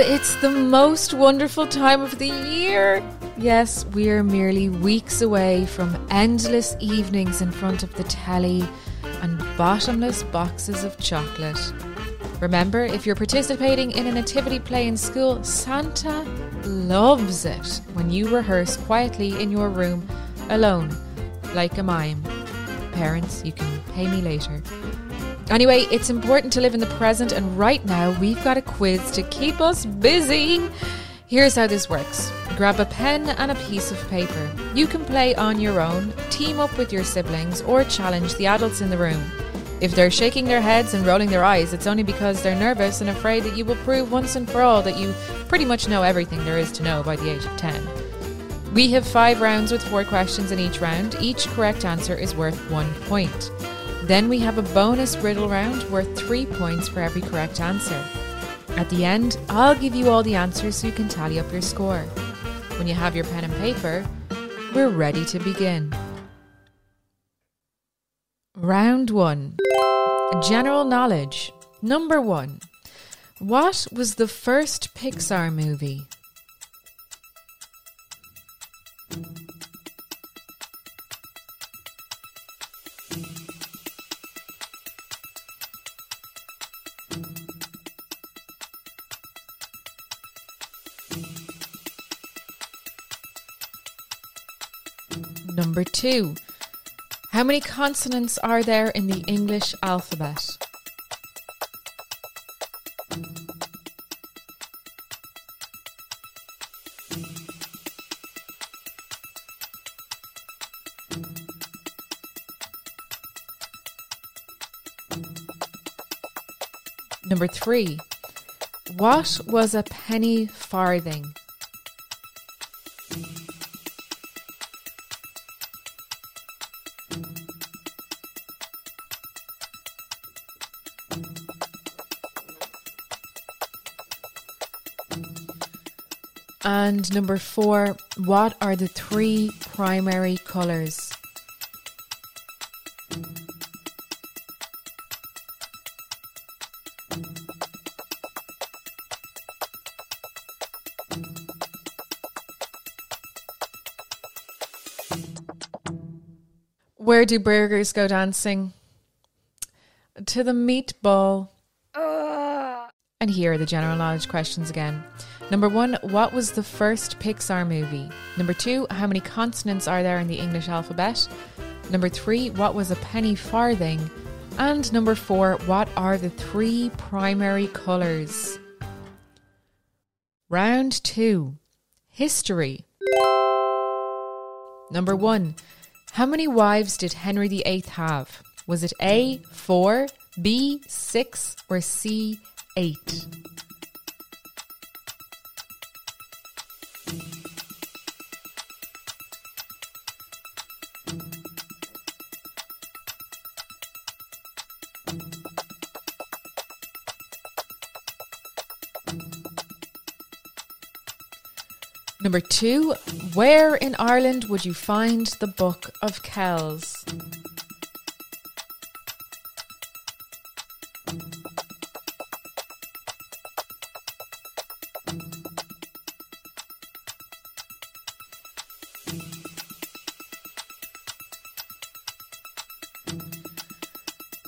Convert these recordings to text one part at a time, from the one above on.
it's the most wonderful time of the year. Yes, we're merely weeks away from endless evenings in front of the telly and bottomless boxes of chocolate. Remember, if you're participating in a nativity play in school, Santa loves it when you rehearse quietly in your room, alone, like a mime. Parents, you can pay me later. Anyway, it's important to live in the present, and right now we've got a quiz to keep us busy. Here's how this works grab a pen and a piece of paper. You can play on your own, team up with your siblings, or challenge the adults in the room. If they're shaking their heads and rolling their eyes, it's only because they're nervous and afraid that you will prove once and for all that you pretty much know everything there is to know by the age of 10. We have five rounds with four questions in each round. Each correct answer is worth one point. Then we have a bonus riddle round worth three points for every correct answer. At the end, I'll give you all the answers so you can tally up your score. When you have your pen and paper, we're ready to begin. Round 1 General Knowledge. Number 1 What was the first Pixar movie? Number two. How many consonants are there in the English alphabet? Number three. What was a penny farthing? And number four, what are the three primary colours? Where do burgers go dancing? To the meatball. And here are the general knowledge questions again. Number one, what was the first Pixar movie? Number two, how many consonants are there in the English alphabet? Number three, what was a penny farthing? And number four, what are the three primary colours? Round two, history. Number one, how many wives did Henry VIII have? Was it A, 4, B, 6, or C, 8? Number two, where in Ireland would you find the Book of Kells?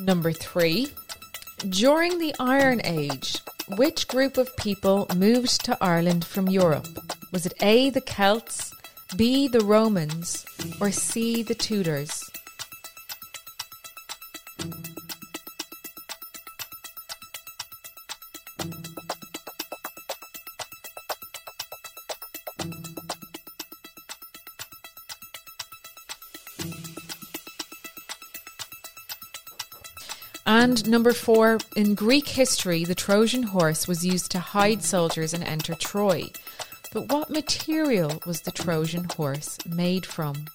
Number three, during the Iron Age, which group of people moved to Ireland from Europe? Was it A, the Celts, B, the Romans, or C, the Tudors? And number four, in Greek history, the Trojan horse was used to hide soldiers and enter Troy. But what material was the Trojan horse made from?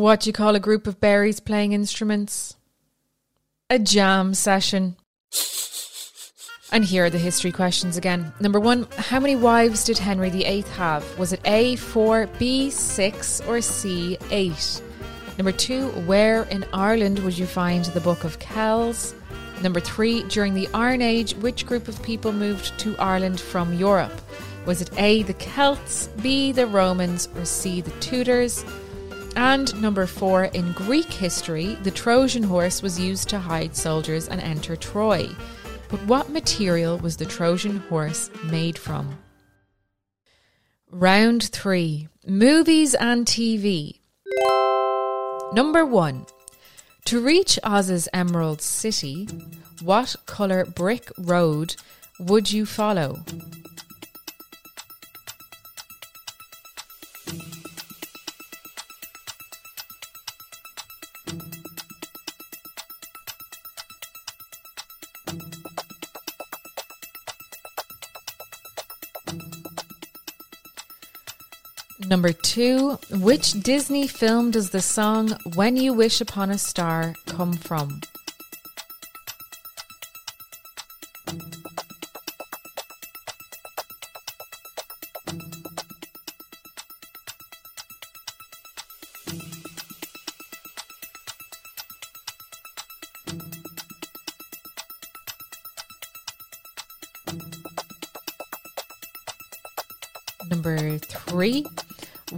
What do you call a group of berries playing instruments? A jam session. And here are the history questions again. Number one, how many wives did Henry VIII have? Was it A, 4, B, 6, or C, 8? Number two, where in Ireland would you find the Book of Kells? Number three, during the Iron Age, which group of people moved to Ireland from Europe? Was it A, the Celts, B, the Romans, or C, the Tudors? And number four, in Greek history, the Trojan horse was used to hide soldiers and enter Troy. But what material was the Trojan horse made from? Round three Movies and TV. Number one. To reach Oz's Emerald City, what colour brick road would you follow? Number two, which Disney film does the song When You Wish Upon a Star come from?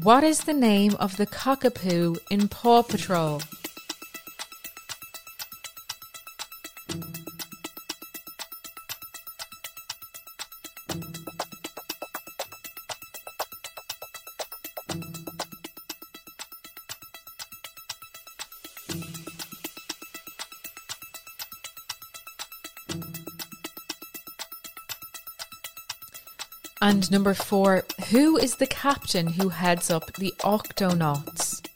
What is the name of the cockapoo in Paw Patrol? And number four, who is the captain who heads up the Octonauts?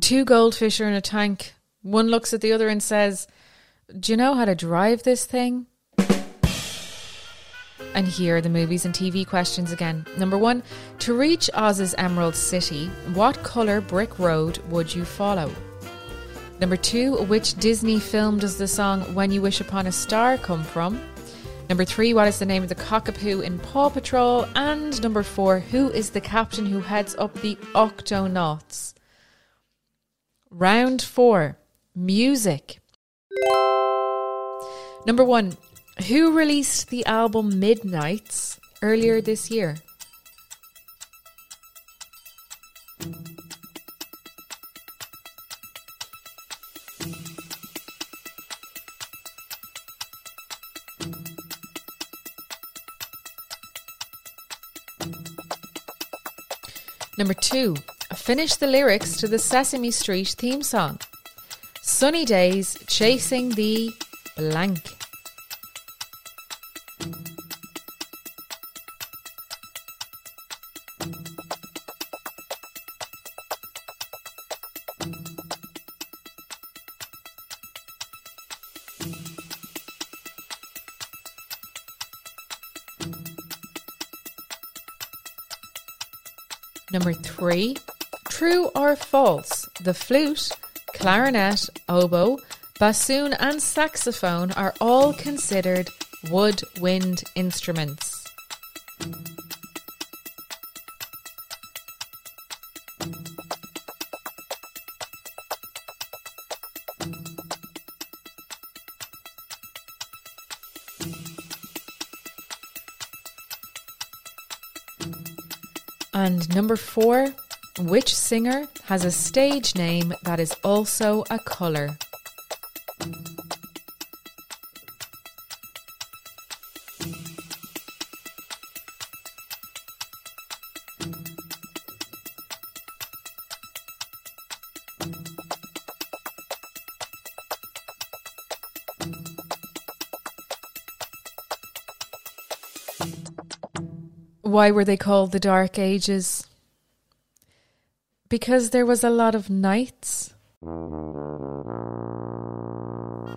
Two goldfish are in a tank. One looks at the other and says, Do you know how to drive this thing? And here are the movies and TV questions again. Number one, to reach Oz's Emerald City, what colour brick road would you follow? Number two, which Disney film does the song When You Wish Upon a Star come from? Number three, what is the name of the cockapoo in Paw Patrol? And number four, who is the captain who heads up the Octonauts? Round four, music. Number one, who released the album Midnights earlier this year? Number two, finish the lyrics to the Sesame Street theme song. Sunny days chasing the blank. Number three, true or false? The flute, clarinet, oboe, bassoon, and saxophone are all considered woodwind instruments. Number four, which singer has a stage name that is also a colour? Why were they called the Dark Ages? Because there was a lot of nights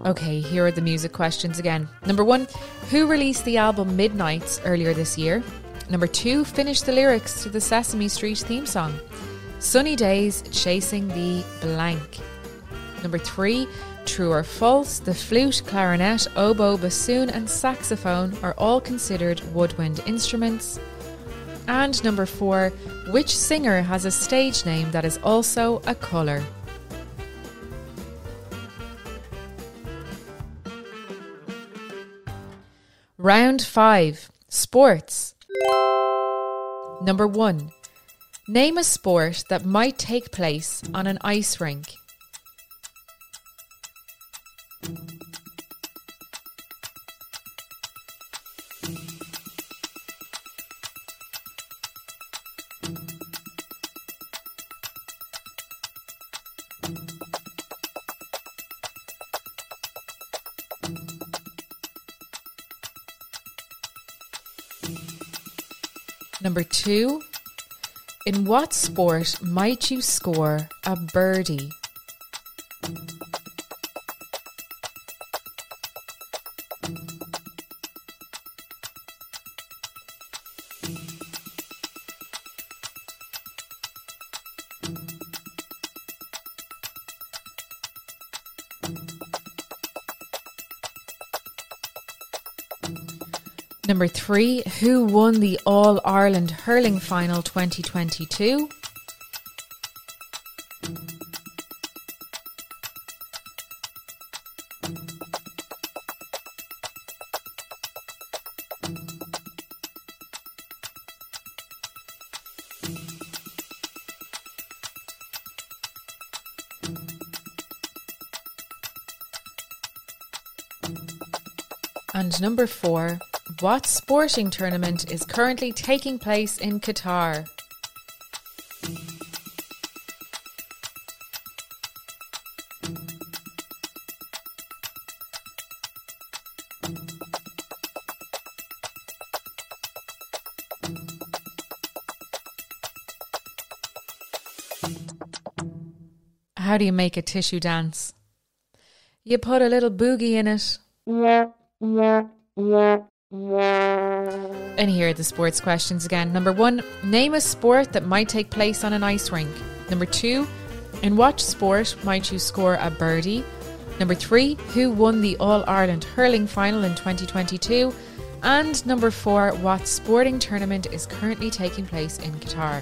Okay, here are the music questions again. Number one, who released the album Midnights earlier this year? Number two, finish the lyrics to the Sesame Street theme song. Sunny Days Chasing the Blank. Number three, true or false, the flute, clarinet, oboe, bassoon, and saxophone are all considered woodwind instruments. And number four, which singer has a stage name that is also a colour? Round 5 Sports. Number 1. Name a sport that might take place on an ice rink. Number two, in what sport might you score a birdie? Number three, who won the All Ireland Hurling Final 2022? And number four, what sporting tournament is currently taking place in Qatar? How do you make a tissue dance? You put a little boogie in it. And here are the sports questions again. Number one, name a sport that might take place on an ice rink. Number two, in what sport might you score a birdie? Number three, who won the All Ireland hurling final in 2022? And number four, what sporting tournament is currently taking place in Qatar?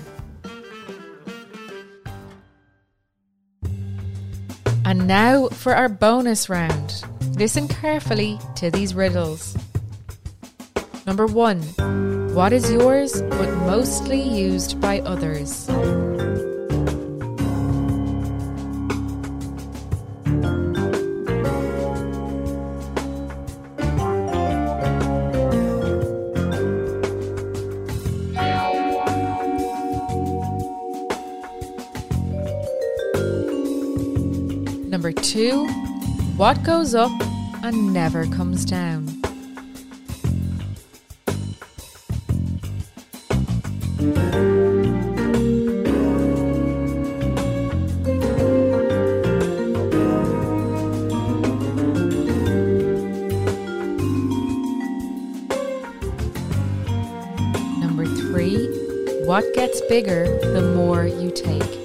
And now for our bonus round. Listen carefully to these riddles. Number one, what is yours but mostly used by others? Number two, what goes up and never comes down? What gets bigger the more you take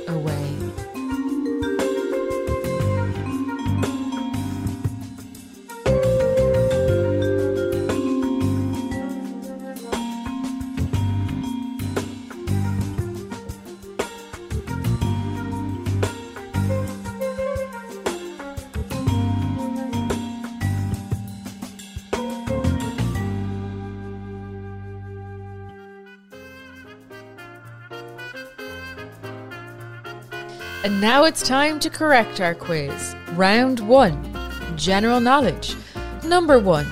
now it's time to correct our quiz. Round one General knowledge. Number one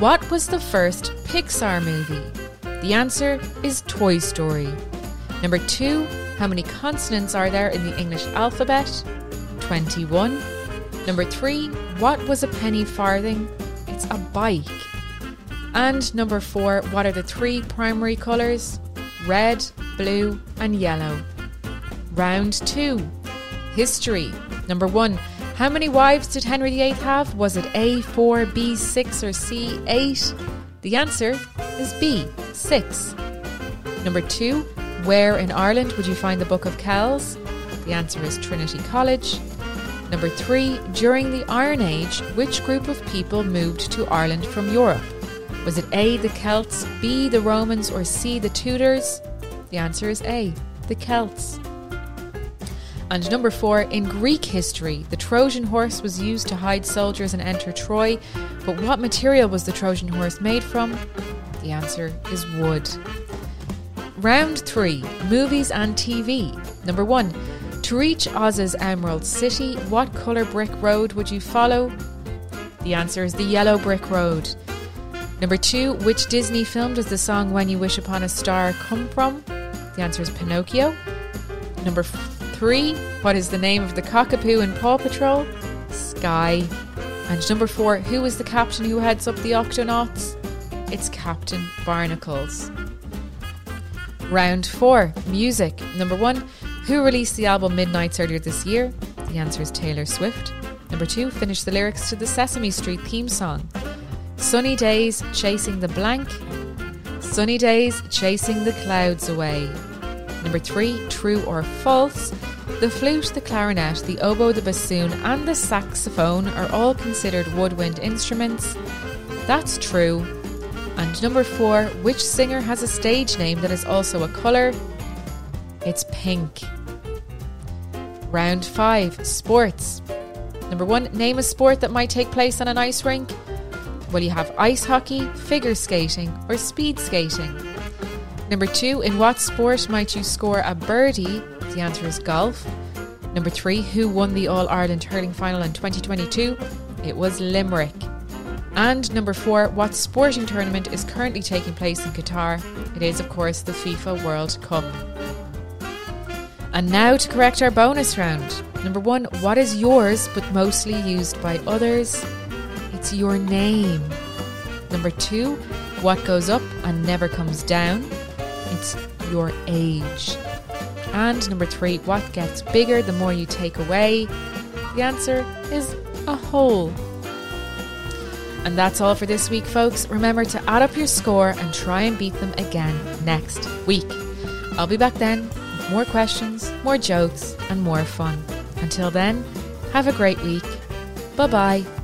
What was the first Pixar movie? The answer is Toy Story. Number two How many consonants are there in the English alphabet? 21. Number three What was a penny farthing? It's a bike. And number four What are the three primary colours? Red, blue, and yellow. Round 2 History. Number one, how many wives did Henry VIII have? Was it A, 4, B, 6, or C, 8? The answer is B, 6. Number two, where in Ireland would you find the Book of Kells? The answer is Trinity College. Number three, during the Iron Age, which group of people moved to Ireland from Europe? Was it A, the Celts, B, the Romans, or C, the Tudors? The answer is A, the Celts. And number four, in Greek history, the Trojan horse was used to hide soldiers and enter Troy. But what material was the Trojan horse made from? The answer is wood. Round three, movies and TV. Number one, to reach Oz's Emerald City, what colour brick road would you follow? The answer is the yellow brick road. Number two, which Disney film does the song When You Wish Upon a Star come from? The answer is Pinocchio. Number three, what is the name of the cockapoo in Paw Patrol? Skye. And number four, who is the captain who heads up the Octonauts? It's Captain Barnacles. Round four, music. Number one, who released the album Midnights earlier this year? The answer is Taylor Swift. Number two, finish the lyrics to the Sesame Street theme song. Sunny days chasing the blank. Sunny days chasing the clouds away. Number three, true or false. The flute, the clarinet, the oboe, the bassoon, and the saxophone are all considered woodwind instruments. That's true. And number four, which singer has a stage name that is also a colour? It's pink. Round 5 Sports. Number 1 Name a sport that might take place on an ice rink. Well, you have ice hockey, figure skating, or speed skating. Number 2 In what sport might you score a birdie? The answer is golf. Number 3 Who won the All Ireland hurling final in 2022? It was Limerick. And number 4 What sporting tournament is currently taking place in Qatar? It is, of course, the FIFA World Cup. And now to correct our bonus round. Number one, what is yours but mostly used by others? It's your name. Number two, what goes up and never comes down? It's your age. And number three, what gets bigger the more you take away? The answer is a hole. And that's all for this week, folks. Remember to add up your score and try and beat them again next week. I'll be back then with more questions, more jokes, and more fun. Until then, have a great week. Bye bye.